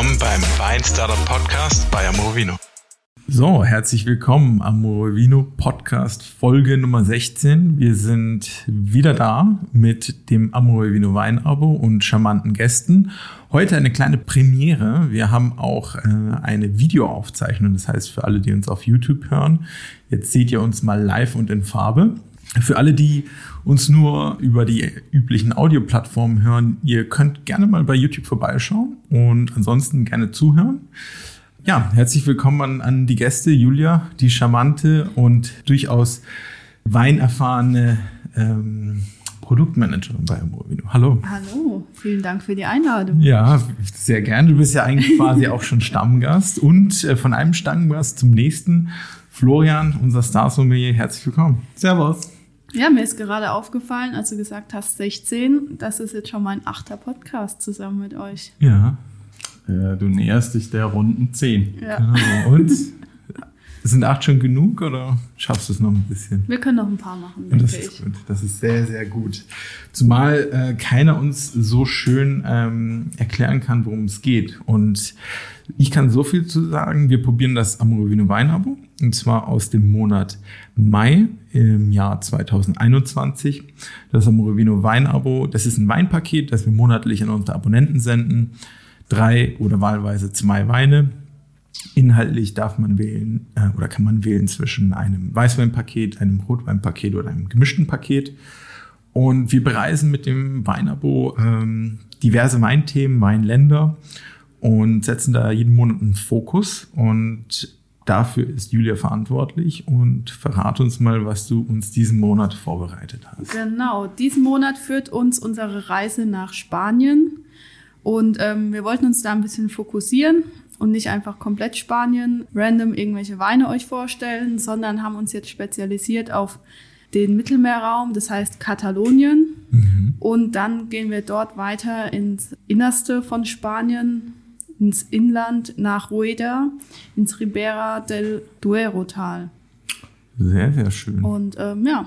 willkommen beim Wein Startup Podcast bei Amorovino. So, herzlich willkommen am Vino Podcast Folge Nummer 16. Wir sind wieder da mit dem Vino Weinabo und charmanten Gästen. Heute eine kleine Premiere. Wir haben auch äh, eine Videoaufzeichnung. Das heißt, für alle, die uns auf YouTube hören, jetzt seht ihr uns mal live und in Farbe. Für alle, die uns nur über die üblichen Audioplattformen hören, ihr könnt gerne mal bei YouTube vorbeischauen und ansonsten gerne zuhören. Ja, herzlich willkommen an, an die Gäste, Julia, die charmante und durchaus weinerfahrene ähm, Produktmanagerin bei Amorbino. Hallo. Hallo, vielen Dank für die Einladung. Ja, sehr gerne. Du bist ja eigentlich quasi auch schon Stammgast und äh, von einem Stammgast zum nächsten. Florian, unser Star-Sommelier, herzlich willkommen. Servus. Ja, mir ist gerade aufgefallen, als du gesagt hast 16, das ist jetzt schon mein achter Podcast zusammen mit euch. Ja, äh, du näherst dich der runden 10. Ja. genau. Und sind acht schon genug oder schaffst du es noch ein bisschen? Wir können noch ein paar machen, Und denke das ich. ist gut. Das ist sehr, sehr gut. Zumal äh, keiner uns so schön ähm, erklären kann, worum es geht. Und ich kann so viel zu sagen. Wir probieren das Amorovino Weinabo. Und zwar aus dem Monat Mai im Jahr 2021. Das Amorovino Weinabo, das ist ein Weinpaket, das wir monatlich an unsere Abonnenten senden. Drei oder wahlweise zwei Weine. Inhaltlich darf man wählen äh, oder kann man wählen zwischen einem Weißweinpaket, einem Rotweinpaket oder einem gemischten Paket. Und wir bereisen mit dem Weinabo ähm, diverse Weinthemen, Weinländer und setzen da jeden Monat einen Fokus. Und dafür ist Julia verantwortlich. Und verrate uns mal, was du uns diesen Monat vorbereitet hast. Genau, diesen Monat führt uns unsere Reise nach Spanien. Und ähm, wir wollten uns da ein bisschen fokussieren und nicht einfach komplett Spanien random irgendwelche Weine euch vorstellen, sondern haben uns jetzt spezialisiert auf den Mittelmeerraum, das heißt Katalonien. Und dann gehen wir dort weiter ins Innerste von Spanien, ins Inland nach Rueda, ins Ribera del Duero-Tal. Sehr, sehr schön. Und ähm, ja,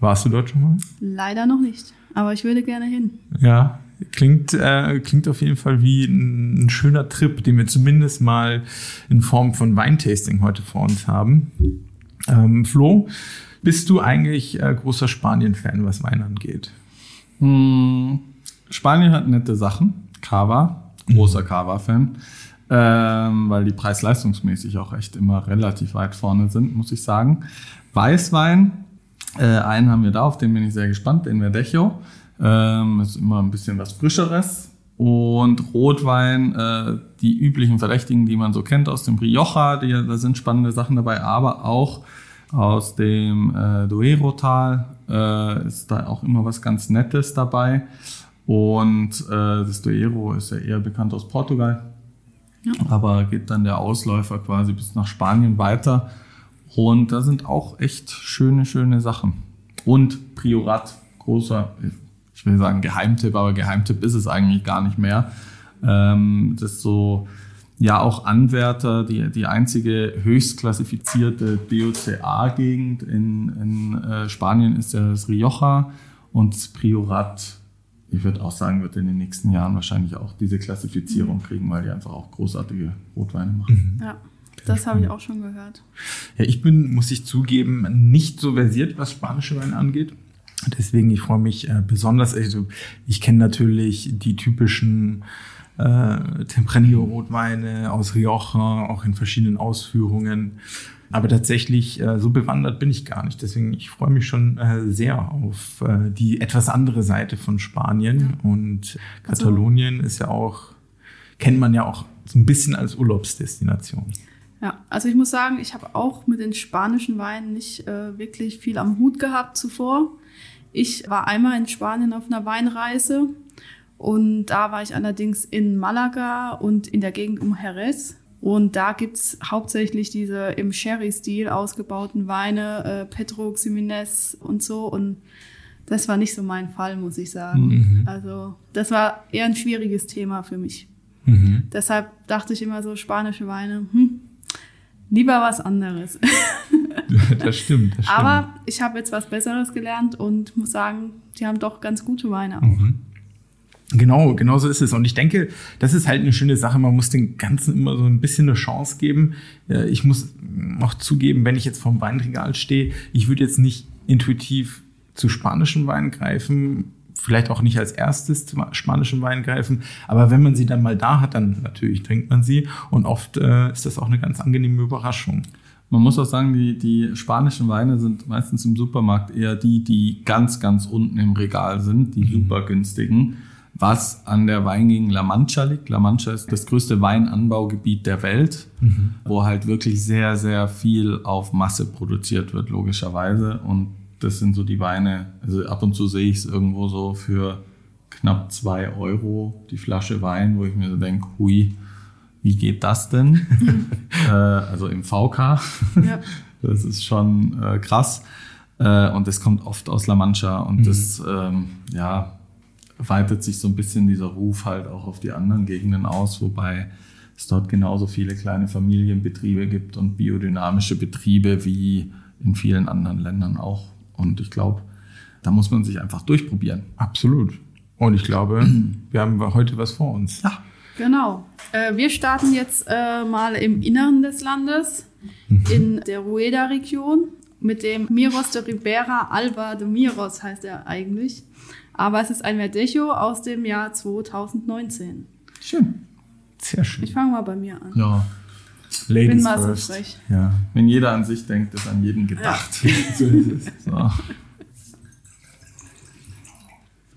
Warst du dort schon mal? leider noch nicht. Aber ich würde gerne hin. Ja, klingt, äh, klingt auf jeden Fall wie ein, ein schöner Trip, den wir zumindest mal in Form von Weintasting heute vor uns haben. Ähm, Flo, bist du eigentlich äh, großer Spanien-Fan, was Wein angeht? Hm, Spanien hat nette Sachen. Cava, großer Cava-Fan. Ähm, weil die preis-leistungsmäßig auch echt immer relativ weit vorne sind, muss ich sagen. Weißwein, äh, einen haben wir da, auf den bin ich sehr gespannt, den Verdecho. Ähm, ist immer ein bisschen was Frischeres. Und Rotwein, äh, die üblichen Verdächtigen, die man so kennt aus dem Rioja, die, da sind spannende Sachen dabei, aber auch aus dem äh, Duero-Tal äh, ist da auch immer was ganz Nettes dabei. Und äh, das Duero ist ja eher bekannt aus Portugal, aber geht dann der Ausläufer quasi bis nach Spanien weiter. Und da sind auch echt schöne, schöne Sachen. Und Priorat, großer, ich will sagen Geheimtipp, aber Geheimtipp ist es eigentlich gar nicht mehr. Ähm, das ist so, ja auch Anwärter, die, die einzige höchst klassifizierte DOCA-Gegend in, in äh, Spanien ist ja das Rioja und das Priorat, ich würde auch sagen, wird in den nächsten Jahren wahrscheinlich auch diese Klassifizierung kriegen, weil die einfach auch großartige Rotweine machen. Ja, das habe ich auch schon gehört. Ja, ich bin, muss ich zugeben, nicht so versiert, was spanische Weine angeht. Deswegen, ich freue mich äh, besonders. Also, ich kenne natürlich die typischen äh, Tempranillo-Rotweine aus Rioja, auch in verschiedenen Ausführungen. Aber tatsächlich, äh, so bewandert bin ich gar nicht. Deswegen, ich freue mich schon äh, sehr auf äh, die etwas andere Seite von Spanien. Und Katalonien ist ja auch, kennt man ja auch so ein bisschen als Urlaubsdestination. Ja, also ich muss sagen, ich habe auch mit den spanischen Weinen nicht wirklich viel am Hut gehabt zuvor. Ich war einmal in Spanien auf einer Weinreise und da war ich allerdings in Malaga und in der Gegend um Jerez. Und da gibt's hauptsächlich diese im Sherry-Stil ausgebauten Weine, äh, Pedro Ximenez und so. Und das war nicht so mein Fall, muss ich sagen. Also das war eher ein schwieriges Thema für mich. Mhm. Deshalb dachte ich immer so, spanische Weine, hm, lieber was anderes. Das stimmt. Das stimmt. Aber ich habe jetzt was Besseres gelernt und muss sagen, die haben doch ganz gute Weine auch. Mhm. Genau, genau so ist es. Und ich denke, das ist halt eine schöne Sache. Man muss den Ganzen immer so ein bisschen eine Chance geben. Äh, Ich muss auch zugeben, wenn ich jetzt vorm Weinregal stehe, ich würde jetzt nicht intuitiv zu spanischen Wein greifen, vielleicht auch nicht als erstes zu spanischen Wein greifen, aber wenn man sie dann mal da hat, dann natürlich trinkt man sie und oft äh, ist das auch eine ganz angenehme Überraschung. Man muss auch sagen, die, die spanischen Weine sind meistens im Supermarkt eher die, die ganz, ganz unten im Regal sind, die super günstigen. Was an der Weingegend La Mancha liegt. La Mancha ist das größte Weinanbaugebiet der Welt, wo halt wirklich sehr, sehr viel auf Masse produziert wird, logischerweise. Und das sind so die Weine, also ab und zu sehe ich es irgendwo so für knapp zwei Euro die Flasche Wein, wo ich mir so denke, hui, wie geht das denn? äh, also im VK. Ja. Das ist schon äh, krass. Äh, und das kommt oft aus La Mancha. Und das, ähm, ja, weitet sich so ein bisschen dieser Ruf halt auch auf die anderen Gegenden aus, wobei es dort genauso viele kleine Familienbetriebe gibt und biodynamische Betriebe wie in vielen anderen Ländern auch. Und ich glaube, da muss man sich einfach durchprobieren. Absolut. Und ich glaube, wir haben heute was vor uns. Ja. Genau. Äh, wir starten jetzt äh, mal im Inneren des Landes, in der Rueda-Region, mit dem Miros de Ribera Alba de Miros heißt er eigentlich. Aber es ist ein Verdecho aus dem Jahr 2019. Schön. Sehr schön. Ich fange mal bei mir an. Ja. Bin Ladies mal so first. frech. Ja. Wenn jeder an sich denkt, ist an jeden gedacht. So ist es. So.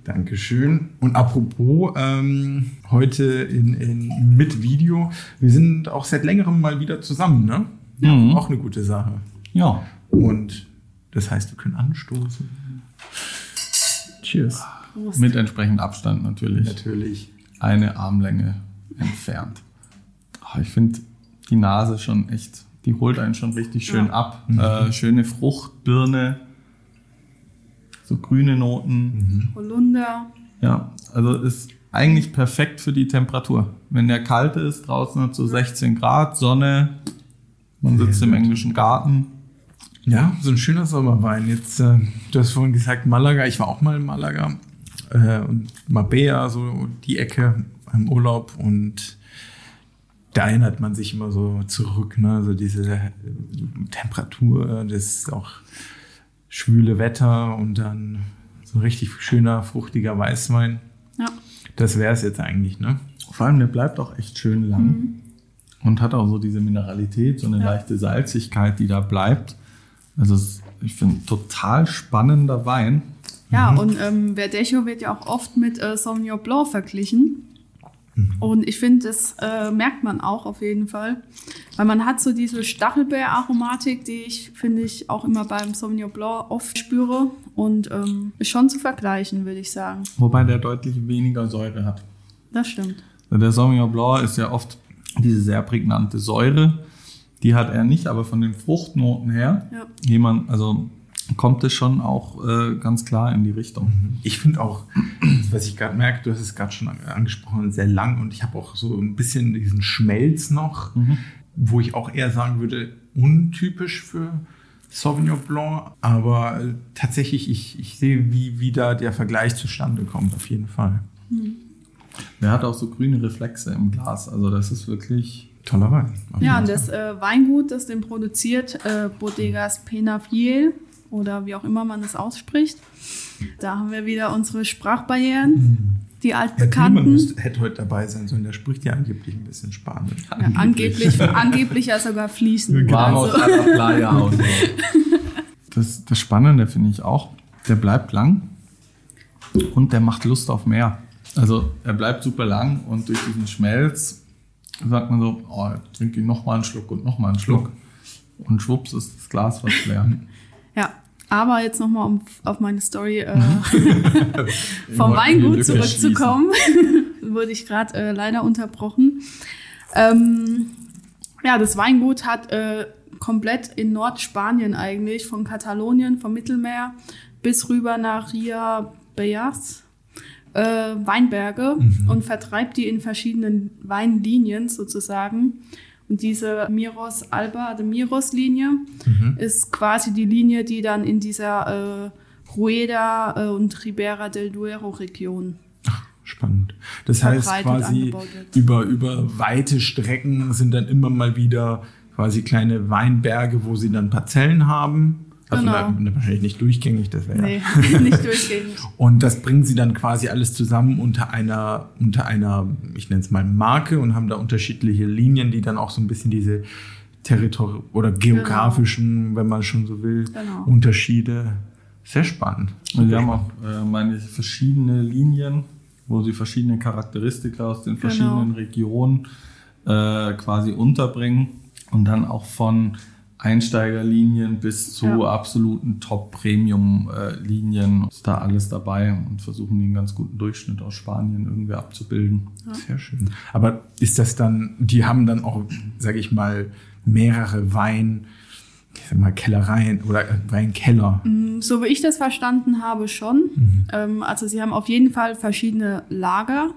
Dankeschön. Und apropos, ähm, heute in, in, mit Video, wir sind auch seit längerem mal wieder zusammen, ne? Mhm. Auch eine gute Sache. Ja. Und das heißt, wir können anstoßen. Cheers. Prost. Mit entsprechend Abstand natürlich. Natürlich. Eine Armlänge entfernt. Ah, Ich finde die Nase schon echt, die holt einen schon richtig schön ab. Äh, schöne Frucht, Birne, so grüne Noten. Holunder. Ja, also ist eigentlich perfekt für die Temperatur. Wenn der kalt ist, draußen hat so 16 Grad, Sonne, man sitzt im englischen Garten. Ja, so ein schöner Sommerwein. Jetzt, äh, du hast vorhin gesagt Malaga. Ich war auch mal in Malaga. Äh, und Mabea, so die Ecke im Urlaub. Und da erinnert man sich immer so zurück. Ne? So diese äh, Temperatur, das auch schwüle Wetter und dann so ein richtig schöner, fruchtiger Weißwein. Ja. Das wäre es jetzt eigentlich, ne? Vor allem, der bleibt auch echt schön lang und hat auch so diese Mineralität, so eine Ja. leichte Salzigkeit, die da bleibt. Also es- ich finde, total spannender Wein. Ja, und ähm, Verdecho wird ja auch oft mit äh, Sauvignon Blanc verglichen. Und ich finde, das äh, merkt man auch auf jeden Fall. Weil man hat so diese Stachelbeer-Aromatik, die ich, finde ich, auch immer beim Sauvignon Blanc oft spüre. Und ähm, ist schon zu vergleichen, würde ich sagen. Wobei der deutlich weniger Säure hat. Das stimmt. Der Sauvignon Blanc ist ja oft diese sehr prägnante Säure. Die hat er nicht, aber von den Fruchtnoten her, Ja. jemand, also kommt es schon auch äh, ganz klar in die Richtung. Ich finde auch, was ich gerade merke, du hast es gerade schon angesprochen, sehr lang und ich habe auch so ein bisschen diesen Schmelz noch, wo ich auch eher sagen würde, untypisch für Sauvignon Blanc, aber äh, tatsächlich, ich, ich sehe, wie, wie da der Vergleich zustande kommt, auf jeden Fall. Der hat auch so grüne Reflexe im Glas, also das ist wirklich Toller Wein. Ja, und das äh, Weingut, das den produziert, äh, Bodegas Penafiel oder wie auch immer man das ausspricht. Da haben wir wieder unsere Sprachbarrieren, die Herr Thielmann altbekannten. müsste, hätte heute dabei sein sollen, der spricht ja angeblich ein bisschen Spanisch. Ja, angeblich, angeblich ja sogar fließen. Vamos Also. Das, das Spannende finde ich auch, der bleibt lang und der macht Lust auf mehr. Also er bleibt super lang und durch diesen Schmelz sagt man so, oh, jetzt trinke ich noch mal einen Schluck und noch mal einen Schluck. Und schwupps ist das Glas fast leer. ja, aber jetzt nochmal, um auf meine Story äh, Wir vom Weingut zurückzukommen, wurde ich gerade äh, leider unterbrochen. Ähm, ja, das Weingut hat äh, komplett in Nordspanien eigentlich, von Katalonien, vom Mittelmeer bis rüber nach Ria Beas äh, Weinberge und vertreibt die in verschiedenen Weinlinien sozusagen. Und diese Miros Alba de Miros Linie ist quasi die Linie, die dann in dieser äh, Rueda äh, und Ribera del Duero Region spannend. Das heißt quasi über, über weite Strecken sind dann immer mal wieder quasi kleine Weinberge, wo sie dann Parzellen haben. Also Genau. na, wahrscheinlich nicht durchgängig, das wäre Nee, ja. nicht durchgehend. Und das bringen sie dann quasi alles zusammen unter einer, unter einer, ich nenne es mal Marke und haben da unterschiedliche Linien, die dann auch so ein bisschen diese Territori- oder geografischen, wenn man schon so will, Genau. Unterschiede. Sehr spannend. Und wir haben auch, äh, meine ich, verschiedene Linien, wo sie verschiedene Charakteristika aus den verschiedenen Regionen äh, quasi unterbringen und dann auch von Einsteigerlinien bis zu Ja. absoluten Top-Premium-Linien ist da alles dabei und versuchen den ganz guten Durchschnitt aus Spanien irgendwie abzubilden. Sehr schön. Aber ist das dann, die haben dann auch, sage ich mal, mehrere Wein, ich sag mal, Kellereien oder äh, Weinkeller. So wie ich das verstanden habe, schon. Ähm, also sie haben auf jeden Fall verschiedene Lager,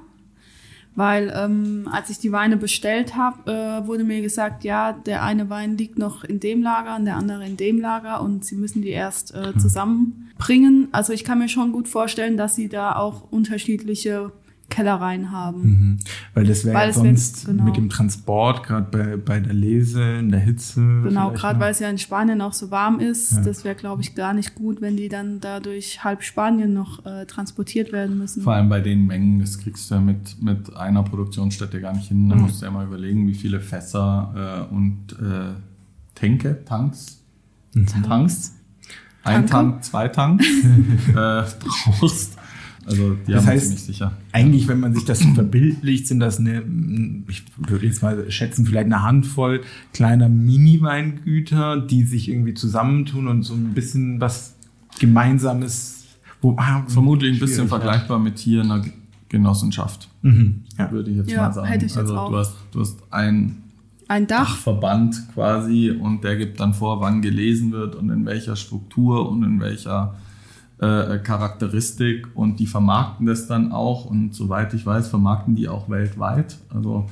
weil ähm, als ich die Weine bestellt habe, äh, wurde mir gesagt, ja, der eine Wein liegt noch in dem Lager und der andere in dem Lager und sie müssen die erst äh, zusammenbringen. Also ich kann mir schon gut vorstellen, dass sie da auch unterschiedliche Kellereien haben. Mhm. Weil das wäre ja sonst genau. mit dem Transport, gerade bei, bei der Lese, in der Hitze. Genau, gerade weil es ja in Spanien auch so warm ist. Ja. Das wäre, glaube ich, gar nicht gut, wenn die dann da durch halb Spanien noch äh, transportiert werden müssen. Vor allem bei den Mengen, das kriegst du ja mit, mit einer Produktionsstätte gar nicht hin. Da Mhm. musst du ja mal überlegen, wie viele Fässer äh, und äh, Tänke, Tanks, Tanks, ein? Tank, zwei Tanks äh, brauchst. Also die Das haben heißt- ziemlich sicher. Eigentlich, wenn man sich das verbildlicht, sind das eine, ich würde jetzt mal schätzen, vielleicht eine Handvoll kleiner Mini-Weingüter, die sich irgendwie zusammentun und so ein bisschen was Gemeinsames, wo, ah, Vermutlich ein bisschen vergleichbar mit hier einer Genossenschaft, Mhm, ja. würde ich jetzt Ja, mal sagen. hätte ich jetzt also auch. du hast, du hast ein Ein Dach, Verband quasi und der gibt dann vor, wann gelesen wird und in welcher Struktur und in welcher äh, Charakteristik und die vermarkten das dann auch und soweit ich weiß, vermarkten die auch weltweit. Also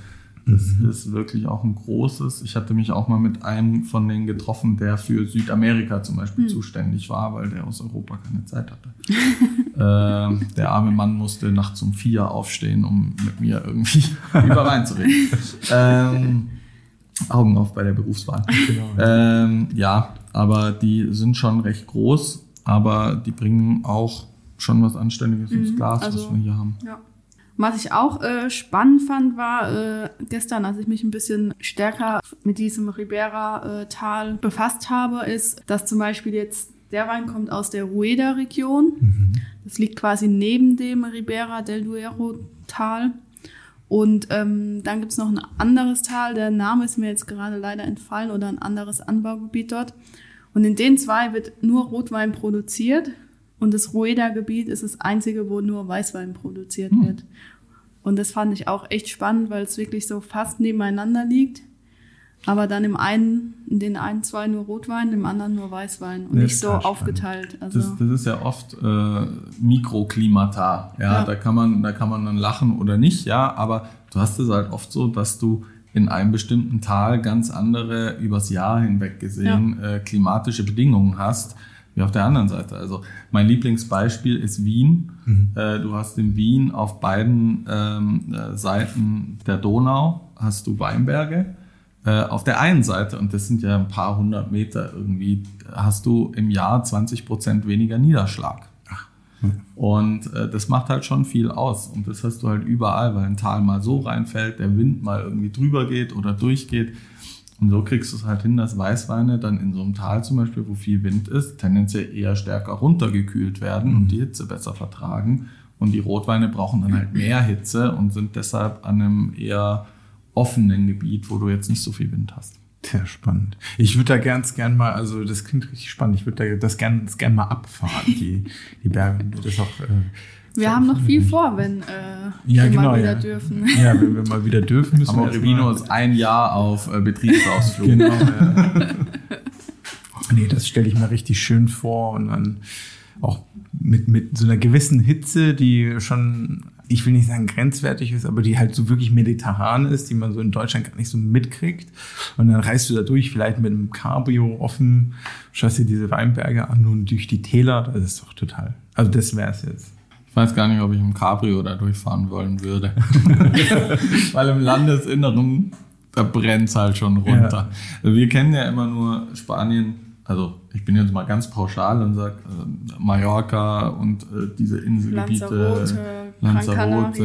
das ist wirklich auch ein großes. Ich hatte mich auch mal mit einem von denen getroffen, der für Südamerika zum Beispiel zuständig war, weil der aus Europa keine Zeit hatte. ähm, der arme Mann musste nachts um vier aufstehen, um mit mir irgendwie über Wein zu reden. Ähm, Augen auf bei der Berufswahl. Genau. Ähm, ja, aber die sind schon recht groß, aber die bringen auch schon was Anständiges ins Glas, also- was wir hier haben. Ja. Was ich auch äh, spannend fand, war äh, gestern, als ich mich ein bisschen stärker mit diesem Ribera-Tal befasst habe, ist, dass zum Beispiel jetzt der Wein kommt aus der Rueda-Region. Das liegt quasi neben dem Ribera del Duero-Tal. Und ähm, dann gibt's noch ein anderes Tal, der Name ist mir jetzt gerade leider entfallen, oder ein anderes Anbaugebiet dort. Und in den zwei wird nur Rotwein produziert. Und das Rueda-Gebiet ist das einzige, wo nur Weißwein produziert wird. Und das fand ich auch echt spannend, weil es wirklich so fast nebeneinander liegt. Aber dann im einen, in den einen zwei nur Rotwein, im anderen nur Weißwein. Und Das nicht so aufgeteilt. Also, Das, das ist ja oft äh, Mikroklimata. Ja, Ja. da kann man, da kann man dann lachen oder nicht, ja, aber du hast es halt oft so, dass du in einem bestimmten Tal ganz andere übers Jahr hinweg gesehen äh, klimatische Bedingungen hast wie auf der anderen Seite. Also mein Lieblingsbeispiel ist Wien. Äh, du hast in Wien auf beiden ähm, äh, Seiten der Donau hast du Weinberge. Äh, auf der einen Seite, und das sind ja ein paar hundert Meter irgendwie, hast du im Jahr 20 Prozent weniger Niederschlag. Und äh, das macht halt schon viel aus. Und das hast du halt überall, weil ein Tal mal so reinfällt, der Wind mal irgendwie drüber geht oder durchgeht. Und so kriegst du es halt hin, dass Weißweine dann in so einem Tal zum Beispiel, wo viel Wind ist, tendenziell eher stärker runtergekühlt werden und die Hitze besser vertragen. Und die Rotweine brauchen dann halt mehr Hitze und sind deshalb an einem eher offenen Gebiet, wo du jetzt nicht so viel Wind hast. Sehr spannend. Ich würde da ganz gern mal, also das klingt richtig spannend, ich würde da das gern, das gern mal abfahren, die, die Berge. Das auch, äh, wir haben noch viel vor, wenn äh, Ja, wir genau, mal wieder ja. dürfen. ja, wenn wir mal wieder dürfen, müssen wir Amorevino erst ist ein Jahr auf äh, Betriebsausflug. Genau. Ja. nee, das stelle ich mir richtig schön vor und dann auch mit, mit so einer gewissen Hitze, die schon, ich will nicht sagen grenzwertig ist, aber die halt so wirklich mediterran ist, die man so in Deutschland gar nicht so mitkriegt. Und dann reist du da durch, vielleicht mit einem Cabrio offen, schaust dir diese Weinberge an und durch die Täler, das ist doch total. Also das wäre es jetzt. Ich weiß gar nicht, ob ich im Cabrio da durchfahren wollen würde. Weil im Landesinneren, da brennt's halt schon runter. Also wir kennen ja immer nur Spanien, also ich bin jetzt mal ganz pauschal und sage äh, Mallorca und äh, diese Inselgebiete, Lanzarote, Lanzarote,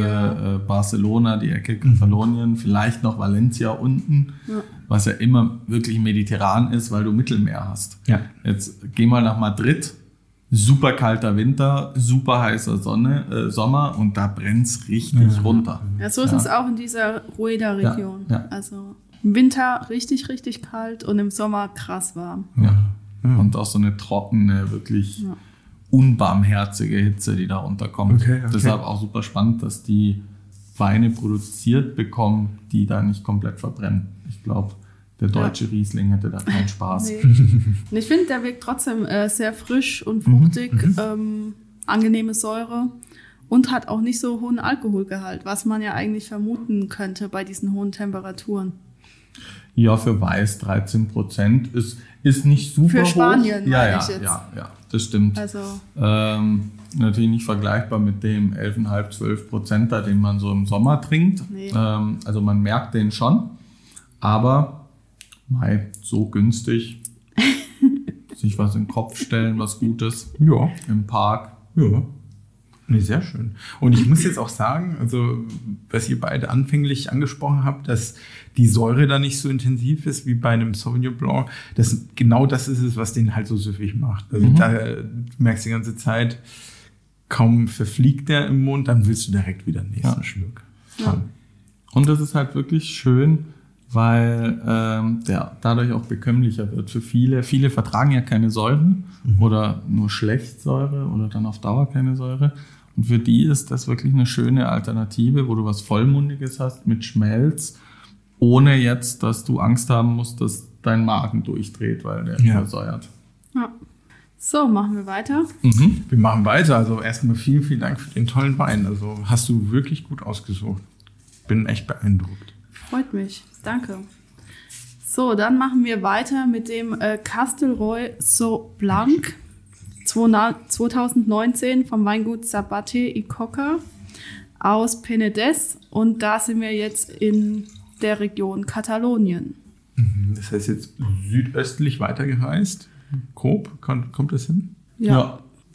äh, Barcelona, die Ecke Katalonien, vielleicht noch Valencia unten, Ja. was ja immer wirklich mediterran ist, weil du Mittelmeer hast. Ja. Jetzt geh mal nach Madrid, super kalter Winter, super heißer Sonne, äh, Sommer und da brennt's richtig runter. Ja, so ist Ja. es auch in dieser Rueda-Region. Ja, ja. Also im Winter richtig, richtig kalt und im Sommer krass warm. Ja. Und auch so eine trockene, wirklich Ja. unbarmherzige Hitze, die da runterkommt. Okay, okay. Deshalb auch super spannend, dass die Weine produziert bekommen, die da nicht komplett verbrennen. Ich glaube, der deutsche Riesling hätte da keinen Spaß. Nee. Und ich finde, der wirkt trotzdem äh, sehr frisch und fruchtig, ähm, angenehme Säure und hat auch nicht so hohen Alkoholgehalt, was man ja eigentlich vermuten könnte bei diesen hohen Temperaturen. Ja, für Weiß 13 Prozent ist, ist nicht super Für Spanien, hoch. Ja, meine ja, ich jetzt. ja, ja, das stimmt. Also Ähm, natürlich nicht vergleichbar mit dem 11,5, 12 Prozent, den man so im Sommer trinkt. Nee. Ähm, also man merkt den schon, aber mei, so günstig. sich was in den Kopf stellen, was Gutes Ja. im Park. Ja. Nee, sehr schön. Und ich muss jetzt auch sagen, also was ihr beide anfänglich angesprochen habt, dass die Säure da nicht so intensiv ist wie bei einem Sauvignon Blanc, das, genau das ist es, was den halt so süffig macht. Also Mhm. da du merkst die ganze Zeit, kaum verfliegt der im Mund, dann willst du direkt wieder den nächsten Ja. Schluck. Ja. Und das ist halt wirklich schön, weil ähm, der dadurch auch bekömmlicher wird für viele. Viele vertragen ja keine Säure oder nur schlecht Säure oder dann auf Dauer keine Säure. Und für die ist das wirklich eine schöne Alternative, wo du was Vollmundiges hast mit Schmelz, ohne jetzt, dass du Angst haben musst, dass dein Magen durchdreht, weil der Ja. versäuert. ja. So, machen wir weiter. Mhm. Wir machen weiter. Also erstmal vielen, vielen Dank für den tollen Wein. Also hast du wirklich gut ausgesucht. Bin echt beeindruckt. Freut mich. Danke. So, dann machen wir weiter mit dem äh, Castelroy So Blanc 2019 vom Weingut Sabate y Coca aus Penedès. Und da sind wir jetzt in der Region Katalonien. Das heißt jetzt südöstlich weitergereist. Grob, kommt, kommt das hin?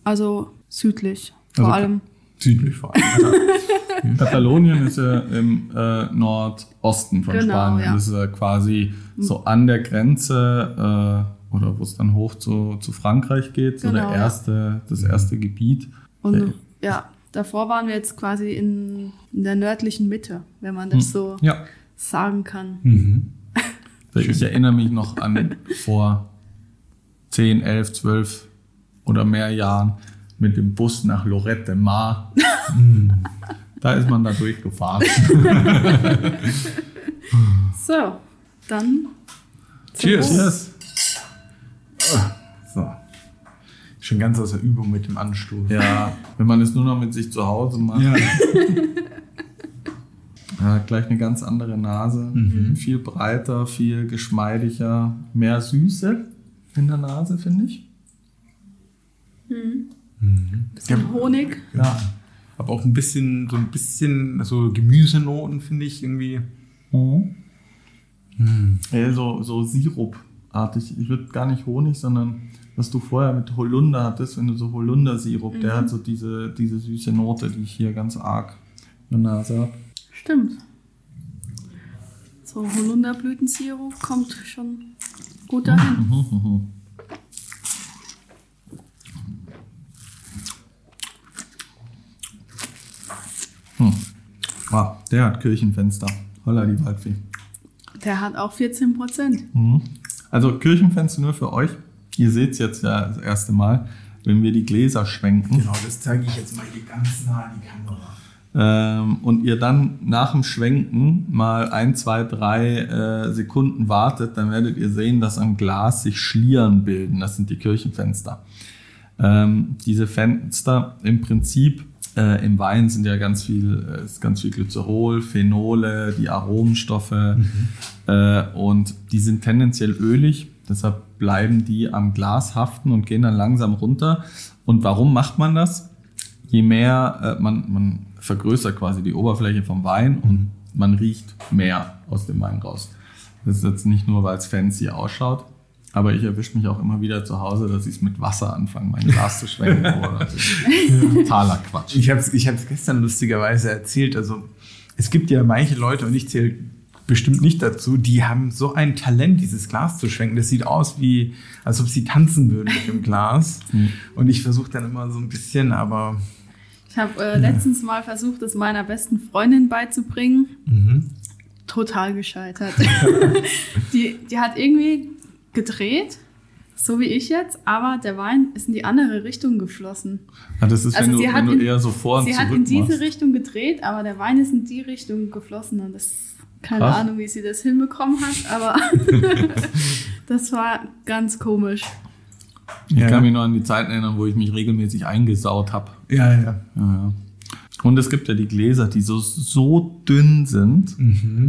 Also südlich Also vor allem. Südlich vor allem. Katalonien ist ja im äh, Nordosten von Genau, Spanien. ja. Das ist ja quasi so an der Grenze äh, oder wo es dann hoch zu, zu Frankreich geht, so Genau, der ja. erste, das erste Gebiet. Und Okay. ja, davor waren wir jetzt quasi in, in der nördlichen Mitte, wenn man das so Ja. sagen kann. mhm. Ich erinnere mich noch an vor 10, 11, 12 oder mehr Jahren mit dem Bus nach Lorette de Mar. da ist man da durchgefahren. So, dann. Cheers. Cheers. So. Schon ganz aus der Übung mit dem Anstoß. Ja, wenn man es nur noch mit sich zu Hause macht. Ja. Ja, gleich eine ganz andere Nase. Mhm. Viel breiter, viel geschmeidiger, mehr Süße in der Nase, finde ich. Bisschen Honig. ja. Aber auch ein bisschen, so ein bisschen, so Gemüsenoten finde ich irgendwie. Ja, so, so Sirupartig. Ich würde gar nicht Honig, sondern was du vorher mit Holunder hattest, wenn du so Holundersirup, der hat so diese, diese süße Note, die ich hier ganz arg in der Nase habe. Stimmt. So, Holunderblütensirup kommt schon gut dahin. Ah, der hat Kirchenfenster. Holla die Waldfee. Der hat auch 14 Prozent. Also Kirchenfenster nur für euch. Ihr seht es jetzt ja das erste Mal, wenn wir die Gläser schwenken. Genau, das zeige ich jetzt mal hier ganz nah in die Kamera. Ähm, und ihr dann nach dem Schwenken mal ein, zwei, drei äh, Sekunden wartet, dann werdet ihr sehen, dass am Glas sich Schlieren bilden. Das sind die Kirchenfenster. Ähm, diese Fenster im Prinzip äh, im Wein sind ja ganz viel, äh, ist ganz viel Glycerol, Phenole, die Aromenstoffe äh, und die sind tendenziell ölig. Deshalb bleiben die am Glas haften und gehen dann langsam runter. Und warum macht man das? je mehr äh, man, man vergrößert quasi die Oberfläche vom Wein und man riecht mehr aus dem Wein raus. Das ist jetzt nicht nur, weil es fancy ausschaut, aber ich erwische mich auch immer wieder zu Hause, dass ich es mit Wasser anfange, mein Glas zu schwenken. Totaler Quatsch. Ich habe es ich hab's gestern lustigerweise erzählt. Also es gibt ja manche Leute, und ich zähle bestimmt nicht dazu, die haben so ein Talent, dieses Glas zu schwenken. Das sieht aus wie, als ob sie tanzen würden mit dem Glas. Und ich versuche dann immer so ein bisschen, aber Ich habe äh, letztens mal versucht, es meiner besten Freundin beizubringen. Total gescheitert. die, die hat irgendwie gedreht, so wie ich jetzt, aber der Wein ist in die andere Richtung geflossen. Ja, das ist, Also wenn, du, sie hat wenn du in- eher so vor und Sie hat zurück in diese machst. Richtung gedreht, aber der Wein ist in die Richtung geflossen und das keine Krass. Ahnung, wie sie das hinbekommen hat, aber das war ganz komisch. Ich Ja. kann mich nur an die Zeiten erinnern, wo ich mich regelmäßig eingesaut habe. ja, ja. Ja, ja. Und es gibt ja die Gläser, die so, so dünn sind,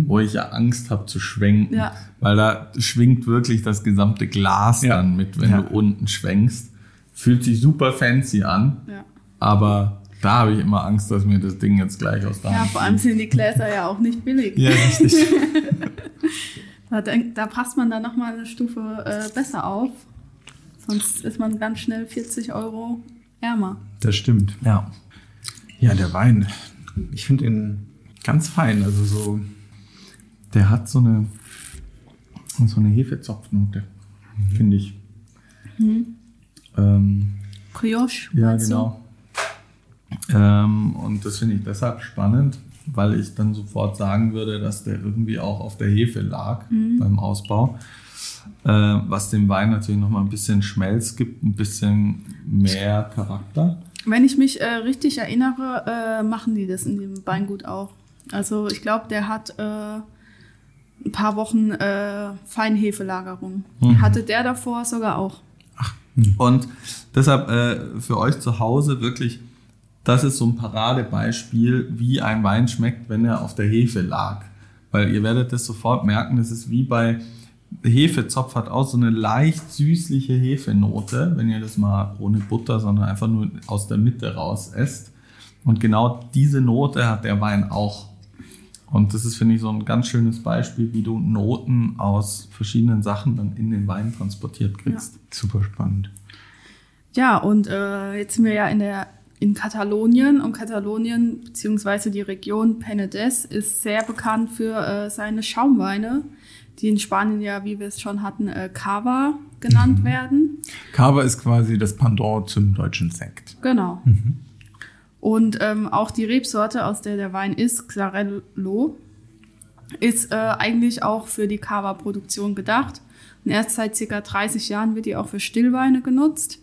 wo ich ja Angst habe zu schwenken. Ja. Weil da schwingt wirklich das gesamte Glas Ja. dann mit, wenn Ja. du unten schwenkst. Fühlt sich super fancy an, Ja. aber da habe ich immer Angst, dass mir das Ding jetzt gleich aus der Ja, Hand vor allem sind die Gläser ja auch nicht billig. Ja, richtig. Da, da passt man dann nochmal eine Stufe äh, besser auf. Sonst ist man ganz schnell 40 Euro ärmer. Das stimmt. ja. Ja, der Wein. Ich finde ihn ganz fein. Also so, Der hat so eine, so eine Hefezopfnote, finde ich. Ähm, Brioche. Ja, genau. Ähm, und das finde ich deshalb spannend, weil ich dann sofort sagen würde, dass der irgendwie auch auf der Hefe lag beim Ausbau. Äh, was dem Wein natürlich nochmal ein bisschen Schmelz gibt, ein bisschen mehr Charakter. Wenn ich mich äh, richtig erinnere, äh, machen die das in dem Weingut auch. Also ich glaube, der hat äh, ein paar Wochen äh, Feinhefelagerung. Hatte der davor sogar auch. Und deshalb äh, für euch zu Hause wirklich, das ist so ein Paradebeispiel, wie ein Wein schmeckt, wenn er auf der Hefe lag. Weil ihr werdet das sofort merken, das ist wie bei Hefezopf hat auch so eine leicht süßliche Hefenote, wenn ihr das mal ohne Butter, sondern einfach nur aus der Mitte raus esst. Und genau diese Note hat der Wein auch. Und das ist, finde ich, so ein ganz schönes Beispiel, wie du Noten aus verschiedenen Sachen dann in den Wein transportiert kriegst. super spannend. Ja, und äh, jetzt sind wir ja in der in Katalonien und Katalonien beziehungsweise die Region Penedès ist sehr bekannt für äh, seine Schaumweine, die in Spanien ja, wie wir es schon hatten, äh, Cava genannt werden. Cava ist quasi das Pendant zum deutschen Sekt. Genau. Und ähm, auch die Rebsorte, aus der der Wein ist, Xarello, ist äh, eigentlich auch für die Cava-Produktion gedacht. Und erst seit circa 30 Jahren wird die auch für Stillweine genutzt.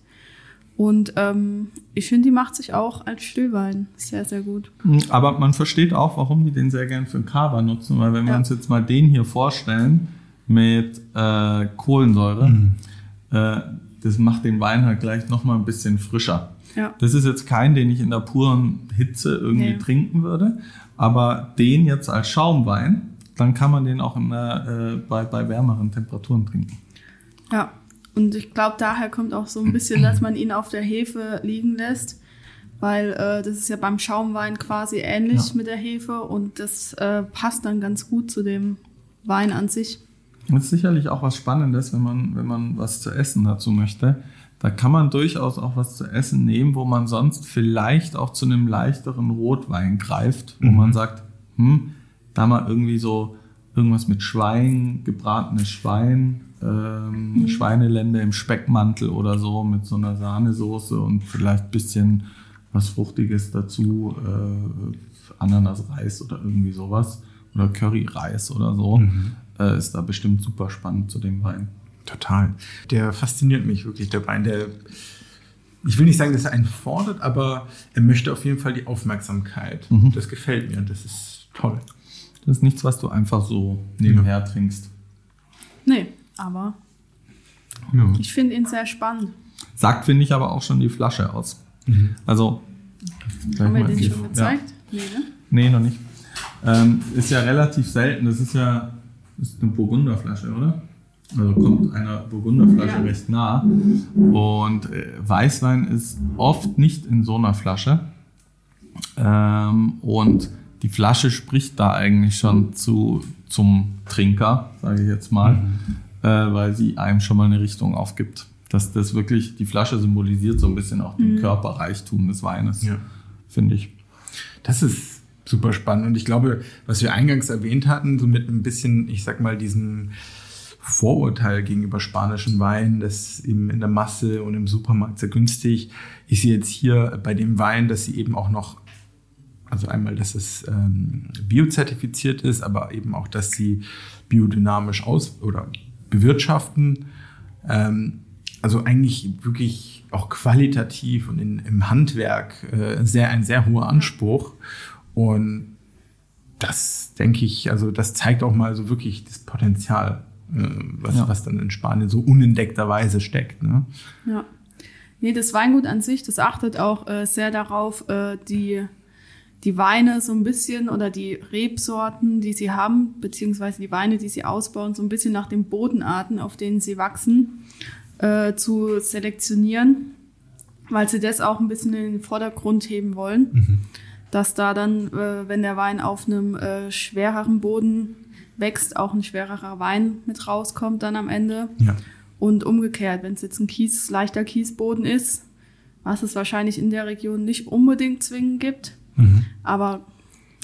Und ähm, ich finde, die macht sich auch als Stillwein sehr, sehr gut. Aber man versteht auch, warum die den sehr gern für Kava nutzen, weil wenn wir Ja. uns jetzt mal den hier vorstellen mit äh, Kohlensäure, äh, das macht den Wein halt gleich nochmal ein bisschen frischer. Ja. Das ist jetzt kein, den ich in der puren Hitze irgendwie Nee. trinken würde, aber den jetzt als Schaumwein, dann kann man den auch in der, äh, bei, bei wärmeren Temperaturen trinken. Ja. Und ich glaube, daher kommt auch so ein bisschen, dass man ihn auf der Hefe liegen lässt. Weil äh, das ist ja beim Schaumwein quasi ähnlich Ja. mit der Hefe und das äh, passt dann ganz gut zu dem Wein an sich. Das ist sicherlich auch was Spannendes, wenn man, wenn man was zu essen dazu möchte. Da kann man durchaus auch was zu essen nehmen, wo man sonst vielleicht auch zu einem leichteren Rotwein greift, wo man sagt, hm, da mal irgendwie so irgendwas mit Schwein, gebratenes Schwein, ähm, Schweinelende im Speckmantel oder so mit so einer Sahnesoße und vielleicht ein bisschen was Fruchtiges dazu, äh, Ananasreis oder irgendwie sowas oder Curryreis oder so, äh, ist da bestimmt super spannend zu dem Wein. Total. Der fasziniert mich wirklich, der Wein. Der, ich will nicht sagen, dass er einen fordert, aber er möchte auf jeden Fall die Aufmerksamkeit. Das gefällt mir und das ist toll. Das ist nichts, was du einfach so nebenher trinkst. Nee, aber Ja. ich finde ihn sehr spannend. Sagt, finde ich, aber auch schon die Flasche aus. Also, gleich Haben wir den schon gezeigt? Nee, ne? Nee, noch nicht. Ähm, ist ja relativ selten. Das ist ja ist eine Burgunderflasche, oder? Also kommt einer Burgunderflasche Ja. recht nah. Und äh, Weißwein ist oft nicht in so einer Flasche. Ähm, und die Flasche spricht da eigentlich schon zu, zum Trinker, sage ich jetzt mal, mhm. Äh, weil sie einem schon mal eine Richtung aufgibt. Dass das wirklich, die Flasche symbolisiert so ein bisschen auch den mhm. Körperreichtum des Weines, ja. finde ich. Das ist super spannend. Und ich glaube, was wir eingangs erwähnt hatten, so mit ein bisschen, ich sag mal, diesem Vorurteil gegenüber spanischen Wein, das eben in der Masse und im Supermarkt sehr günstig. Ich sehe jetzt hier bei dem Wein, dass sie eben auch noch, also einmal, dass es ähm, biozertifiziert ist, aber eben auch, dass sie biodynamisch aus oder bewirtschaften. Ähm, also eigentlich wirklich auch qualitativ und in, im Handwerk äh, sehr, ein sehr hoher Anspruch. Und das denke ich, also das zeigt auch mal so wirklich das Potenzial äh, was, ja. was dann in Spanien so unentdeckterweise steckt. Ne? Ja. Nee, das Weingut an sich, das achtet auch äh, sehr darauf, äh, die, die Weine so ein bisschen oder die Rebsorten, die sie haben, beziehungsweise die Weine, die sie ausbauen, so ein bisschen nach den Bodenarten, auf denen sie wachsen, äh, zu selektionieren, weil sie das auch ein bisschen in den Vordergrund heben wollen. Mhm. Dass da dann, äh, wenn der Wein auf einem äh, schwereren Boden wächst, auch ein schwererer Wein mit rauskommt dann am Ende. Ja. Und umgekehrt, wenn es jetzt ein Kies, leichter Kiesboden ist, was es wahrscheinlich in der Region nicht unbedingt zwingend gibt, mhm. aber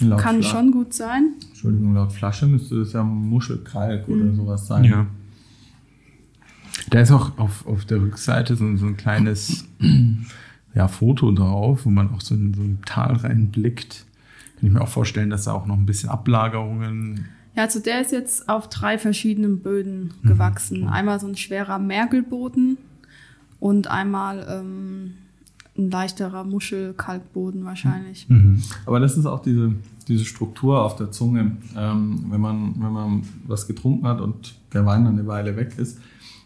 laut kann Fla schon gut sein. Entschuldigung, laut Flasche müsste es ja Muschelkalk mhm. oder sowas sein. Ja. Da ist auch auf, auf der Rückseite so, so ein kleines ja, Foto drauf, wo man auch so in so ein Tal reinblickt. Kann ich mir auch vorstellen, dass da auch noch ein bisschen Ablagerungen ja, also der ist jetzt auf drei verschiedenen Böden gewachsen. Mhm. Einmal so ein schwerer Mergelboden und einmal ähm, ein leichterer Muschelkalkboden wahrscheinlich. Mhm. Aber das ist auch diese, diese Struktur auf der Zunge. Ähm, wenn, man, wenn man was getrunken hat und der Wein dann eine Weile weg ist,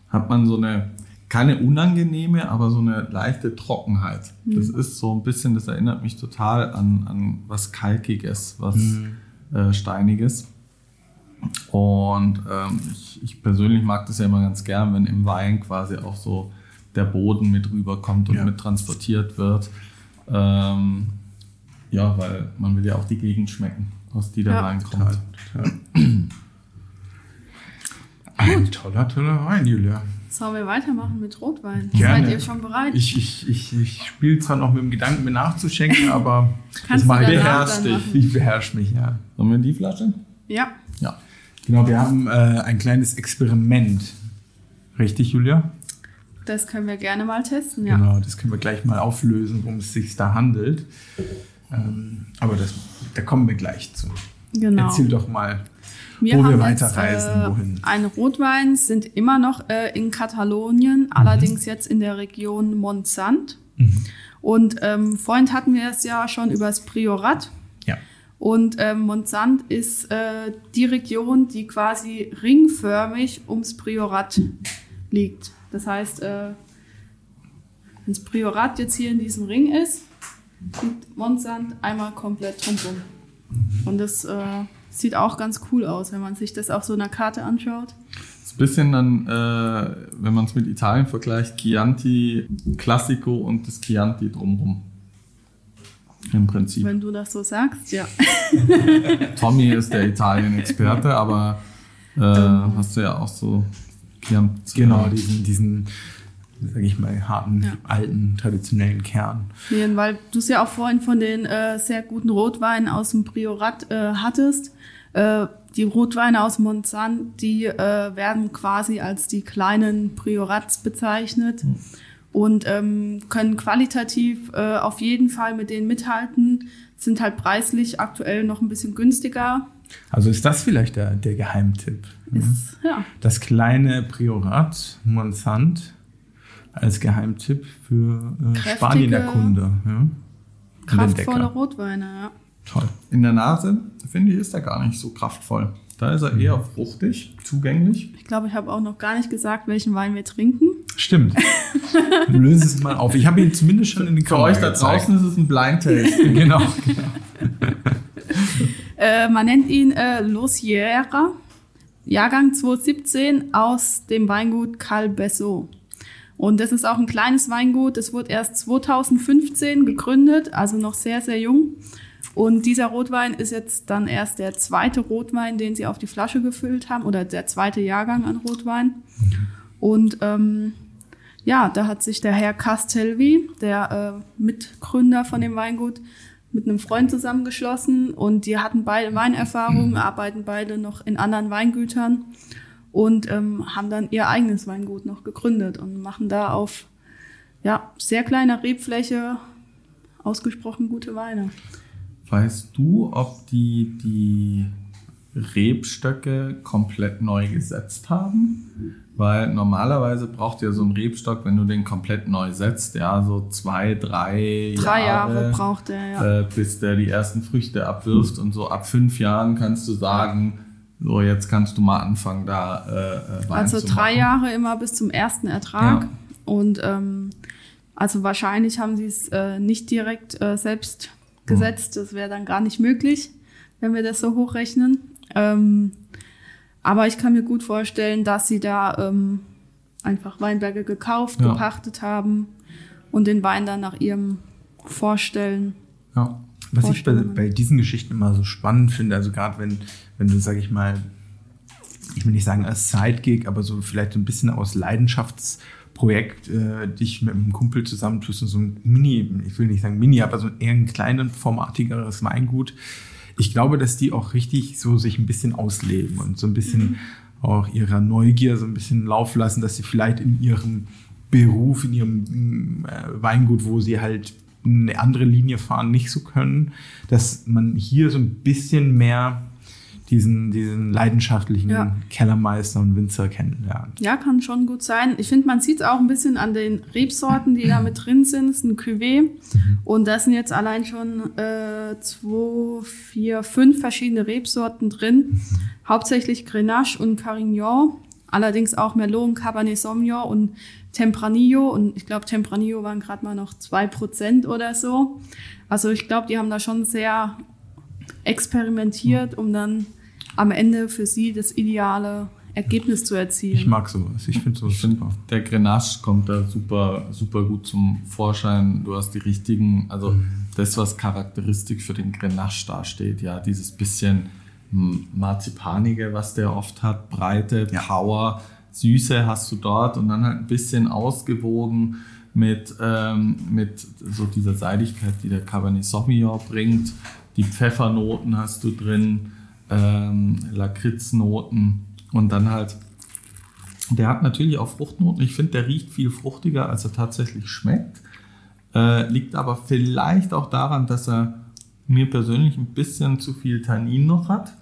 hat man so eine, keine unangenehme, aber so eine leichte Trockenheit. Mhm. Das ist so ein bisschen, das erinnert mich total an, an was Kalkiges, was mhm. äh, Steiniges. Und ähm, ich, ich, persönlich mag das ja immer ganz gern, wenn im Wein quasi auch so der Boden mit rüberkommt und ja. mit transportiert wird. Ähm, ja, weil man will ja auch die Gegend schmecken, aus die da ja. reinkommt. Total, Ein toller, toller Wein, Julia. Sollen wir weitermachen mit Rotwein? Gerne. Seid ihr schon bereit? Ich, ich, ich, ich spiele zwar noch mit dem Gedanken, mir nachzuschenken, aber das mache ich. Beherrsch dich. Ich beherrsche mich, ja. Sollen wir die Flasche? Ja. Ja. Genau, wir haben äh, ein kleines Experiment. Richtig, Julia? Das können wir gerne mal testen, ja. Genau, das können wir gleich mal auflösen, worum es sich da handelt. Ähm, aber das, da kommen wir gleich zu. Genau. Erzähl doch mal, wir wo wir weiterreisen, jetzt, äh, wohin. Ein Rotwein sind immer noch äh, in Katalonien, mhm. allerdings jetzt in der Region Montsant. Mhm. Und ähm, vorhin hatten wir es ja schon über das Priorat. Und ähm, Montsant ist äh, die Region, die quasi ringförmig ums Priorat liegt. Das heißt, äh, wenn das Priorat jetzt hier in diesem Ring ist, liegt Montsant einmal komplett drumherum. Und das äh, sieht auch ganz cool aus, wenn man sich das auf so einer Karte anschaut. Das ist ein bisschen dann, äh, wenn man es mit Italien vergleicht, Chianti Classico und das Chianti drumherum. Im Prinzip. Wenn du das so sagst, ja. Tommy ist der Italien-Experte, aber äh, ähm. hast du ja auch so Chianti. Genau, diesen, diesen sage ich mal, harten, ja. alten, traditionellen Kern. Nee, weil du es ja auch vorhin von den äh, sehr guten Rotweinen aus dem Priorat äh, hattest. Äh, die Rotweine aus Monsanto, die äh, werden quasi als die kleinen Priorats bezeichnet. Hm und ähm, können qualitativ äh, auf jeden Fall mit denen mithalten, sind halt preislich aktuell noch ein bisschen günstiger. Also ist das vielleicht der, der Geheimtipp? Ne? Ist, ja. Das kleine Priorat Monsant als Geheimtipp für äh, Spanien-Erkunde. Ja? Kraftvolle Rotweine, ja. Toll. In der Nase, finde ich, ist er gar nicht so kraftvoll. Da ist er eher fruchtig, zugänglich. Ich glaube, ich habe auch noch gar nicht gesagt, welchen Wein wir trinken. Stimmt. Löse es mal auf. Ich habe ihn zumindest schon in den Für euch da draußen ist es ein Blind Taste. genau. genau. äh, man nennt ihn äh, Losiera, Jahrgang 2017 aus dem Weingut Calbesso. Und das ist auch ein kleines Weingut. Das wurde erst 2015 gegründet, also noch sehr, sehr jung. Und dieser Rotwein ist jetzt dann erst der zweite Rotwein, den sie auf die Flasche gefüllt haben, oder der zweite Jahrgang an Rotwein. Und ähm, ja, da hat sich der Herr Castelvi, der äh, Mitgründer von dem Weingut, mit einem Freund zusammengeschlossen und die hatten beide Weinerfahrung, arbeiten beide noch in anderen Weingütern und ähm, haben dann ihr eigenes Weingut noch gegründet und machen da auf ja, sehr kleiner Rebfläche ausgesprochen gute Weine. Weißt du, ob die die Rebstöcke komplett neu gesetzt haben? Weil normalerweise braucht ja so ein Rebstock, wenn du den komplett neu setzt, ja, so zwei, drei, Drei Jahre, Jahre, braucht er, ja. äh, bis der die ersten Früchte abwirft. Und so ab fünf Jahren kannst du sagen, so jetzt kannst du mal anfangen, da äh, äh, Wein Also drei. Jahre immer bis zum ersten Ertrag. Ja. Und ähm, also wahrscheinlich haben sie es äh, nicht direkt äh, selbst gesetzt. Das wäre dann gar nicht möglich, wenn wir das so hochrechnen. Ähm, aber ich kann mir gut vorstellen, dass sie da ähm, einfach Weinberge gekauft, Ja. gepachtet haben und den Wein dann nach ihrem Vorstellen. Ja. Was ich bei, bei diesen Geschichten immer so spannend finde, also gerade wenn, wenn du, sag ich mal, ich will nicht sagen als Sidegig, aber so vielleicht ein bisschen aus Leidenschaftsprojekt äh, dich mit einem Kumpel zusammentust und so ein Mini, ich will nicht sagen Mini, aber so eher ein kleinen, formatigeres Weingut. Ich glaube, dass die auch richtig so sich ein bisschen ausleben und so ein bisschen auch ihrer Neugier so ein bisschen Lauf lassen, dass sie vielleicht in ihrem Beruf, in ihrem äh, Weingut, wo sie halt eine andere Linie fahren, nicht so können, dass man hier so ein bisschen mehr diesen, diesen leidenschaftlichen Ja. Kellermeister und Winzer kennenlernt. Ja, kann schon gut sein. Ich finde, man sieht es auch ein bisschen an den Rebsorten, die da mit drin sind. Es ist ein Cuvée. Und da sind jetzt allein schon äh, zwei, vier, fünf verschiedene Rebsorten drin. Hauptsächlich Grenache und Carignan. Allerdings auch Merlot Cabernet Sauvignon und Tempranillo. Und ich glaube, Tempranillo waren gerade mal noch zwei Prozent oder so. Also ich glaube, die haben da schon sehr experimentiert, um dann am Ende für sie das ideale Ergebnis zu erzielen. Ich mag sowas. Ich finde sowas super. der Grenache kommt da super, super gut zum Vorschein. Du hast die richtigen, also Mhm. das, was charakteristisch für den Grenache dasteht, ja, dieses bisschen Marzipanige, was der oft hat, Breite, Ja. Power, Süße hast du dort und dann halt ein bisschen ausgewogen mit, ähm, mit so dieser Seidigkeit, die der Cabernet Sauvignon bringt. Die Pfeffernoten hast du drin, ähm, Lakritznoten und dann halt der hat natürlich auch Fruchtnoten. Ich finde, der riecht viel fruchtiger, als er tatsächlich schmeckt. Äh, liegt aber vielleicht auch daran, dass er mir persönlich ein bisschen zu viel Tannin noch hat.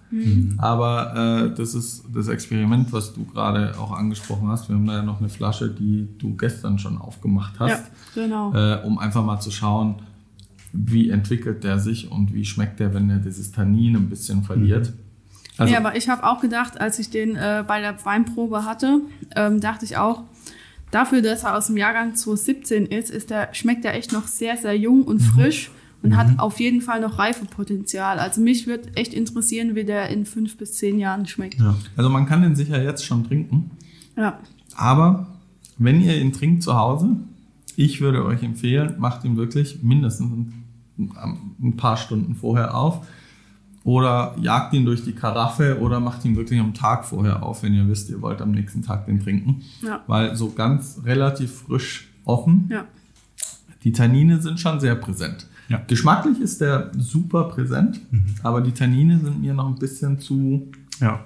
Aber äh, das ist das Experiment, was du gerade auch angesprochen hast. Wir haben da ja noch eine Flasche, die du gestern schon aufgemacht hast, Ja, genau. äh, um einfach mal zu schauen, wie entwickelt der sich und wie schmeckt der, wenn er dieses Tannin ein bisschen verliert. Also, nee, aber ich habe auch gedacht, als ich den äh, bei der Weinprobe hatte, ähm, dachte ich auch, dafür, dass er aus dem Jahrgang 2017 ist, ist der, schmeckt er echt noch sehr, sehr jung und frisch und hat auf jeden Fall noch Reifepotenzial. Also mich wird echt interessieren, wie der in fünf bis zehn Jahren schmeckt. Ja. also man kann den sicher jetzt schon trinken. Ja. Aber wenn ihr ihn trinkt zu Hause, ich würde euch empfehlen, macht ihn wirklich mindestens ein, paar Stunden vorher auf. Oder jagt ihn durch die Karaffe oder macht ihn wirklich am Tag vorher auf, wenn ihr wisst, ihr wollt am nächsten Tag den trinken. Ja. Weil so ganz relativ frisch offen, Ja. die Tannine sind schon sehr präsent. Ja. Geschmacklich ist der super präsent, aber die Tannine sind mir noch ein bisschen zu Ja.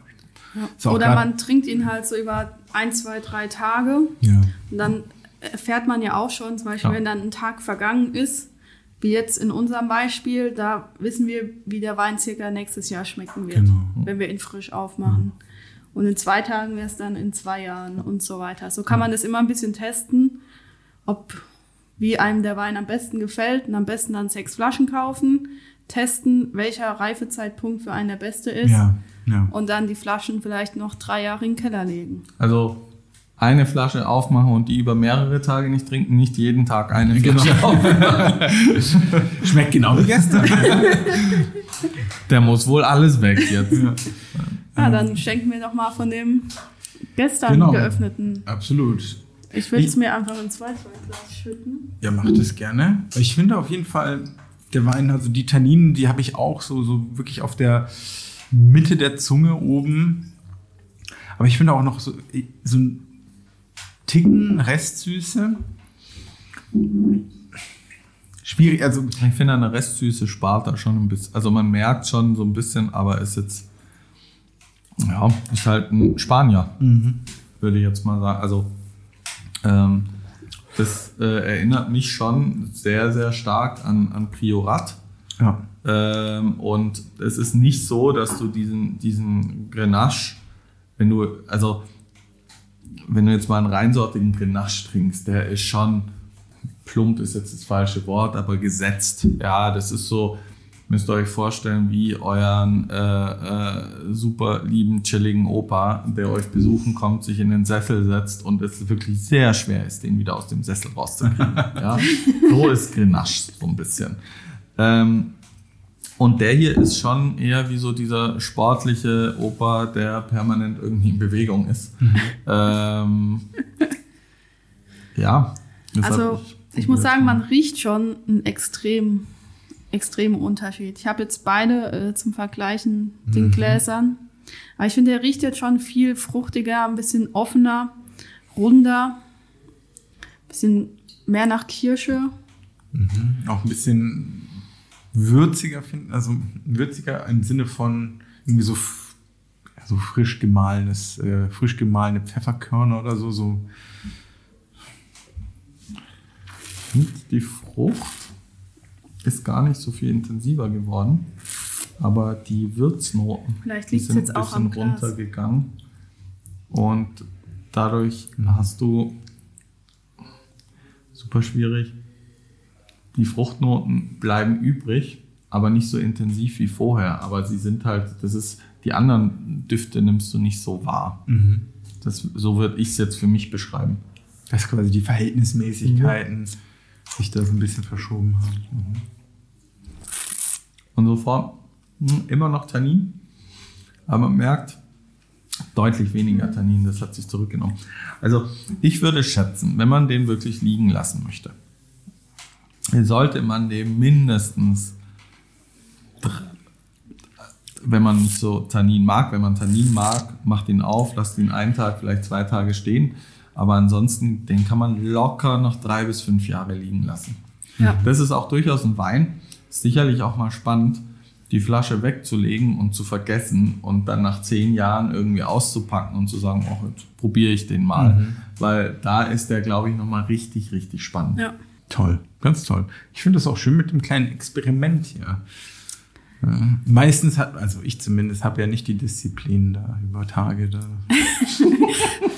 Oder man trinkt ihn halt so über ein, zwei, drei Tage. Ja. Und dann erfährt man ja auch schon, zum Beispiel, Ja. wenn dann ein Tag vergangen ist, wie jetzt in unserem Beispiel, da wissen wir, wie der Wein circa nächstes Jahr schmecken wird, Genau. wenn wir ihn frisch aufmachen. Und in zwei Tagen wäre es dann in zwei Jahren und so weiter. So kann man das immer ein bisschen testen, ob wie einem der Wein am besten gefällt und am besten dann sechs Flaschen kaufen, testen, welcher Reifezeitpunkt für einen der beste ist Ja. Ja. und dann die Flaschen vielleicht noch drei Jahre in den Keller legen. Also eine Flasche aufmachen und die über mehrere Tage nicht trinken, nicht jeden Tag eine Genau. Flasche aufmachen. Schmeckt genau wie gestern. Der muss wohl alles weg jetzt. Ja, dann schenken wir doch mal von dem gestern Genau. geöffneten. Absolut. Ich würde es mir einfach ins Weißweinglas schütten. Ja, macht es gerne. Ich finde auf jeden Fall, der Wein, also die Tanninen, die habe ich auch so, so wirklich auf der Mitte der Zunge oben. Aber ich finde auch noch so, so ein Ticken Restsüße. Schwierig, also Ich finde, eine Restsüße spart da schon ein bisschen. Also man merkt schon so ein bisschen, aber ist jetzt, ja, ist halt ein Spanier, würde ich jetzt mal sagen. Also ähm, das äh, erinnert mich schon sehr, sehr stark an, an Priorat. ja. Ähm, und es ist nicht so, dass du diesen, diesen Grenache, wenn du, also wenn du jetzt mal einen reinsortigen Grenache trinkst, der ist schon, plump ist jetzt das falsche Wort, aber gesetzt. Ja, das ist so, müsst ihr euch vorstellen, wie euren äh, äh, super lieben, chilligen Opa, der euch besuchen kommt, sich in den Sessel setzt und es wirklich sehr schwer ist, den wieder aus dem Sessel rauszukriegen. ja? So ist Grenache so ein bisschen. Ähm, und der hier ist schon eher wie so dieser sportliche Opa, der permanent irgendwie in Bewegung ist. Ähm, ja. Also ich muss sagen, man riecht schon einen extrem, extremen Unterschied. Ich habe jetzt beide äh, zum Vergleichen den Gläsern. Aber ich finde, der riecht jetzt schon viel fruchtiger, ein bisschen offener, runder, ein bisschen mehr nach Kirsche. auch ein bisschen würziger finden, also würziger im Sinne von irgendwie so, ja, so frisch gemahlenes, äh, frisch gemahlene Pfefferkörner oder so, so. finde, die Frucht ist gar nicht so viel intensiver geworden. Aber die Würznoten Vielleicht die sind jetzt ein bisschen runtergegangen. Und dadurch hast du super schwierig. Die Fruchtnoten bleiben übrig, aber nicht so intensiv wie vorher. Aber sie sind halt, das ist, die anderen Düfte nimmst du nicht so wahr. Das, so würde ich es jetzt für mich beschreiben. dass quasi die Verhältnismäßigkeiten sich da so ein bisschen verschoben haben. Und sofort hm, immer noch Tannin, aber man merkt deutlich weniger Tannin, das hat sich zurückgenommen. Also ich würde schätzen, wenn man den wirklich liegen lassen möchte, sollte man dem mindestens, wenn man nicht so Tannin mag, wenn man Tannin mag, macht ihn auf, lasst ihn einen Tag, vielleicht zwei Tage stehen, aber ansonsten, den kann man locker noch drei bis fünf Jahre liegen lassen. Ja. Das ist auch durchaus ein Wein. Ist sicherlich auch mal spannend, die Flasche wegzulegen und zu vergessen und dann nach zehn Jahren irgendwie auszupacken und zu sagen, oh, jetzt probiere ich den mal. Weil da ist der, glaube ich, nochmal richtig, richtig spannend. Ja. Toll, ganz toll. Ich finde das auch schön mit dem kleinen Experiment hier. Ja, meistens hat, also ich zumindest habe ja nicht die Disziplin da über Tage da.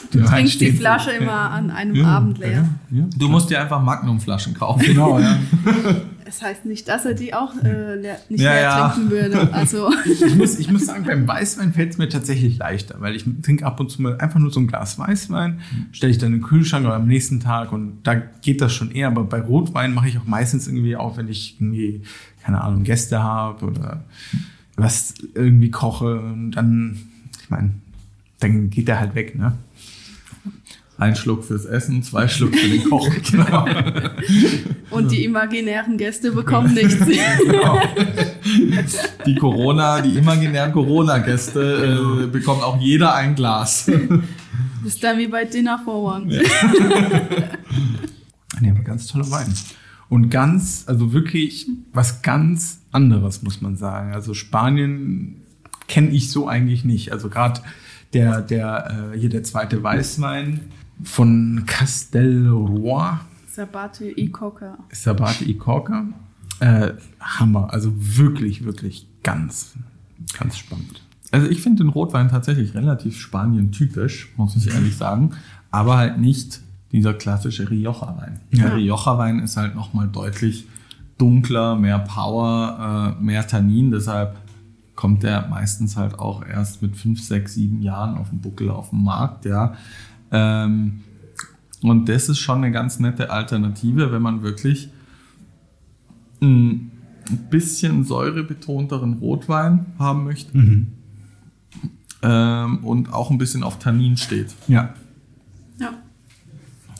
Du trinkst die Flasche immer an einem Abend leer. Ja, ja. Du musst dir einfach Magnumflaschen kaufen. Genau, ja. Es heißt nicht, dass er die auch äh, leer, nicht Ja, leer ja. trinken würde. Also Ich muss, ich muss sagen, beim Weißwein fällt es mir tatsächlich leichter, weil ich trinke ab und zu mal einfach nur so ein Glas Weißwein, stelle ich dann in den Kühlschrank oder am nächsten Tag und da geht das schon eher. Aber bei Rotwein mache ich auch meistens irgendwie auf, wenn ich irgendwie, keine Ahnung, Gäste habe oder was irgendwie koche und dann, ich meine, dann geht der halt weg, ne? Ein Schluck fürs Essen, zwei Schluck für den Koch. genau. und die imaginären Gäste bekommen nichts. Die Corona, die imaginären Corona-Gäste äh, bekommt auch jeder ein Glas. Bis dann wie bei Dinner for One. Nee, aber ganz toller Wein. Und ganz, also wirklich was ganz anderes, muss man sagen. Also Spanien kenne ich so eigentlich nicht. Also gerade der, der, äh, hier der zweite Weißwein von Castelroy, Sabate i Coca. Sabate y Corca. Äh, Hammer. Also wirklich, wirklich ganz, ganz spannend. Also ich finde den Rotwein tatsächlich relativ Spanien-typisch, muss ich ehrlich sagen. Aber halt nicht dieser klassische Rioja-Wein. Ja. Der Rioja-Wein ist halt nochmal deutlich dunkler, mehr Power, äh, mehr Tannin. Deshalb kommt der meistens halt auch erst mit 5, 6, 7 Jahren auf dem Buckel auf den Markt. Ja. Ähm, und das ist schon eine ganz nette Alternative, wenn man wirklich ein bisschen säurebetonteren Rotwein haben möchte ähm, und auch ein bisschen auf Tannin steht. Ja.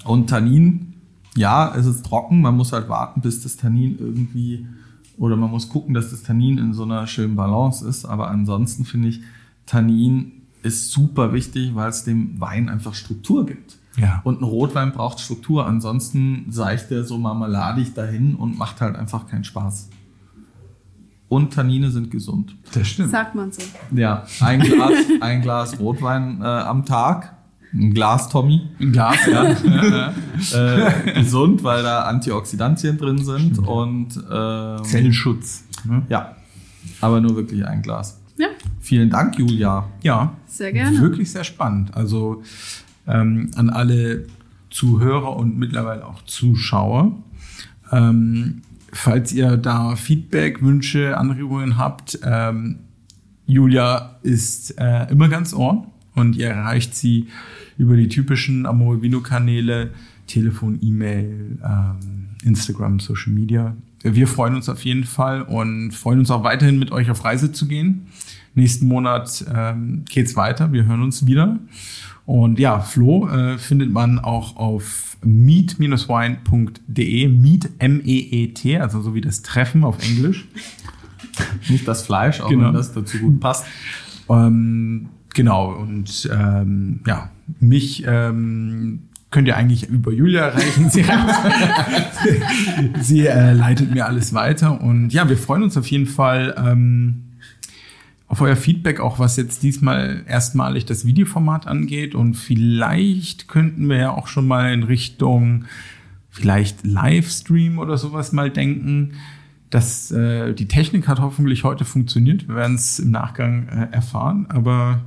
Und Tannin, ja, es ist trocken, man muss halt warten, bis das Tannin irgendwie, oder man muss gucken, dass das Tannin in so einer schönen Balance ist. Aber ansonsten finde ich, Tannin ist super wichtig, weil es dem Wein einfach Struktur gibt. Ja. Und ein Rotwein braucht Struktur, ansonsten seicht der so marmeladig dahin und macht halt einfach keinen Spaß. Und Tannine sind gesund. Das stimmt. Sagt man so. Ja, ein Glas, ein Glas Rotwein äh, am Tag. Ein Glas, Tommy. Ein Glas, ja. Äh, gesund, weil da Antioxidantien drin sind. Und ähm, Zellschutz. Ne? ja, aber nur wirklich ein Glas. Ja, Vielen Dank, Julia. Ja, sehr gerne. wirklich sehr spannend. Also ähm, an alle Zuhörer und mittlerweile auch Zuschauer. Ähm, falls ihr da Feedback, Wünsche, Anregungen habt, ähm, Julia ist äh, immer ganz ohr und ihr erreicht sie über die typischen Amore Vino Kanäle, Telefon, E-Mail, ähm, Instagram, Social Media. Wir freuen uns auf jeden Fall und freuen uns auch weiterhin mit euch auf Reise zu gehen. Nächsten Monat ähm, geht's weiter. Wir hören uns wieder. Und ja, Flo äh, findet man auch auf meet-wine.de, meet, M-E-E-T, also so wie das Treffen auf Englisch. Nicht das Fleisch, auch Genau. wenn das dazu gut passt. Ähm, genau, und ähm, ja, mich ähm, könnt ihr eigentlich über Julia erreichen. Sie, sie äh, leitet mir alles weiter. Und ja, wir freuen uns auf jeden Fall ähm, auf euer Feedback, auch was jetzt diesmal erstmalig das Videoformat angeht. Und vielleicht könnten wir ja auch schon mal in Richtung vielleicht Livestream oder sowas mal denken. Das, äh, die Technik hat hoffentlich heute funktioniert. Wir werden es im Nachgang äh, erfahren, aber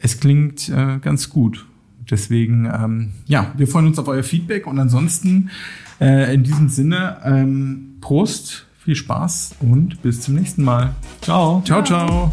es klingt äh, ganz gut. Deswegen, ähm, ja, wir freuen uns auf euer Feedback und ansonsten äh, in diesem Sinne, ähm, Prost, viel Spaß und bis zum nächsten Mal. Ciao. Ciao, ciao.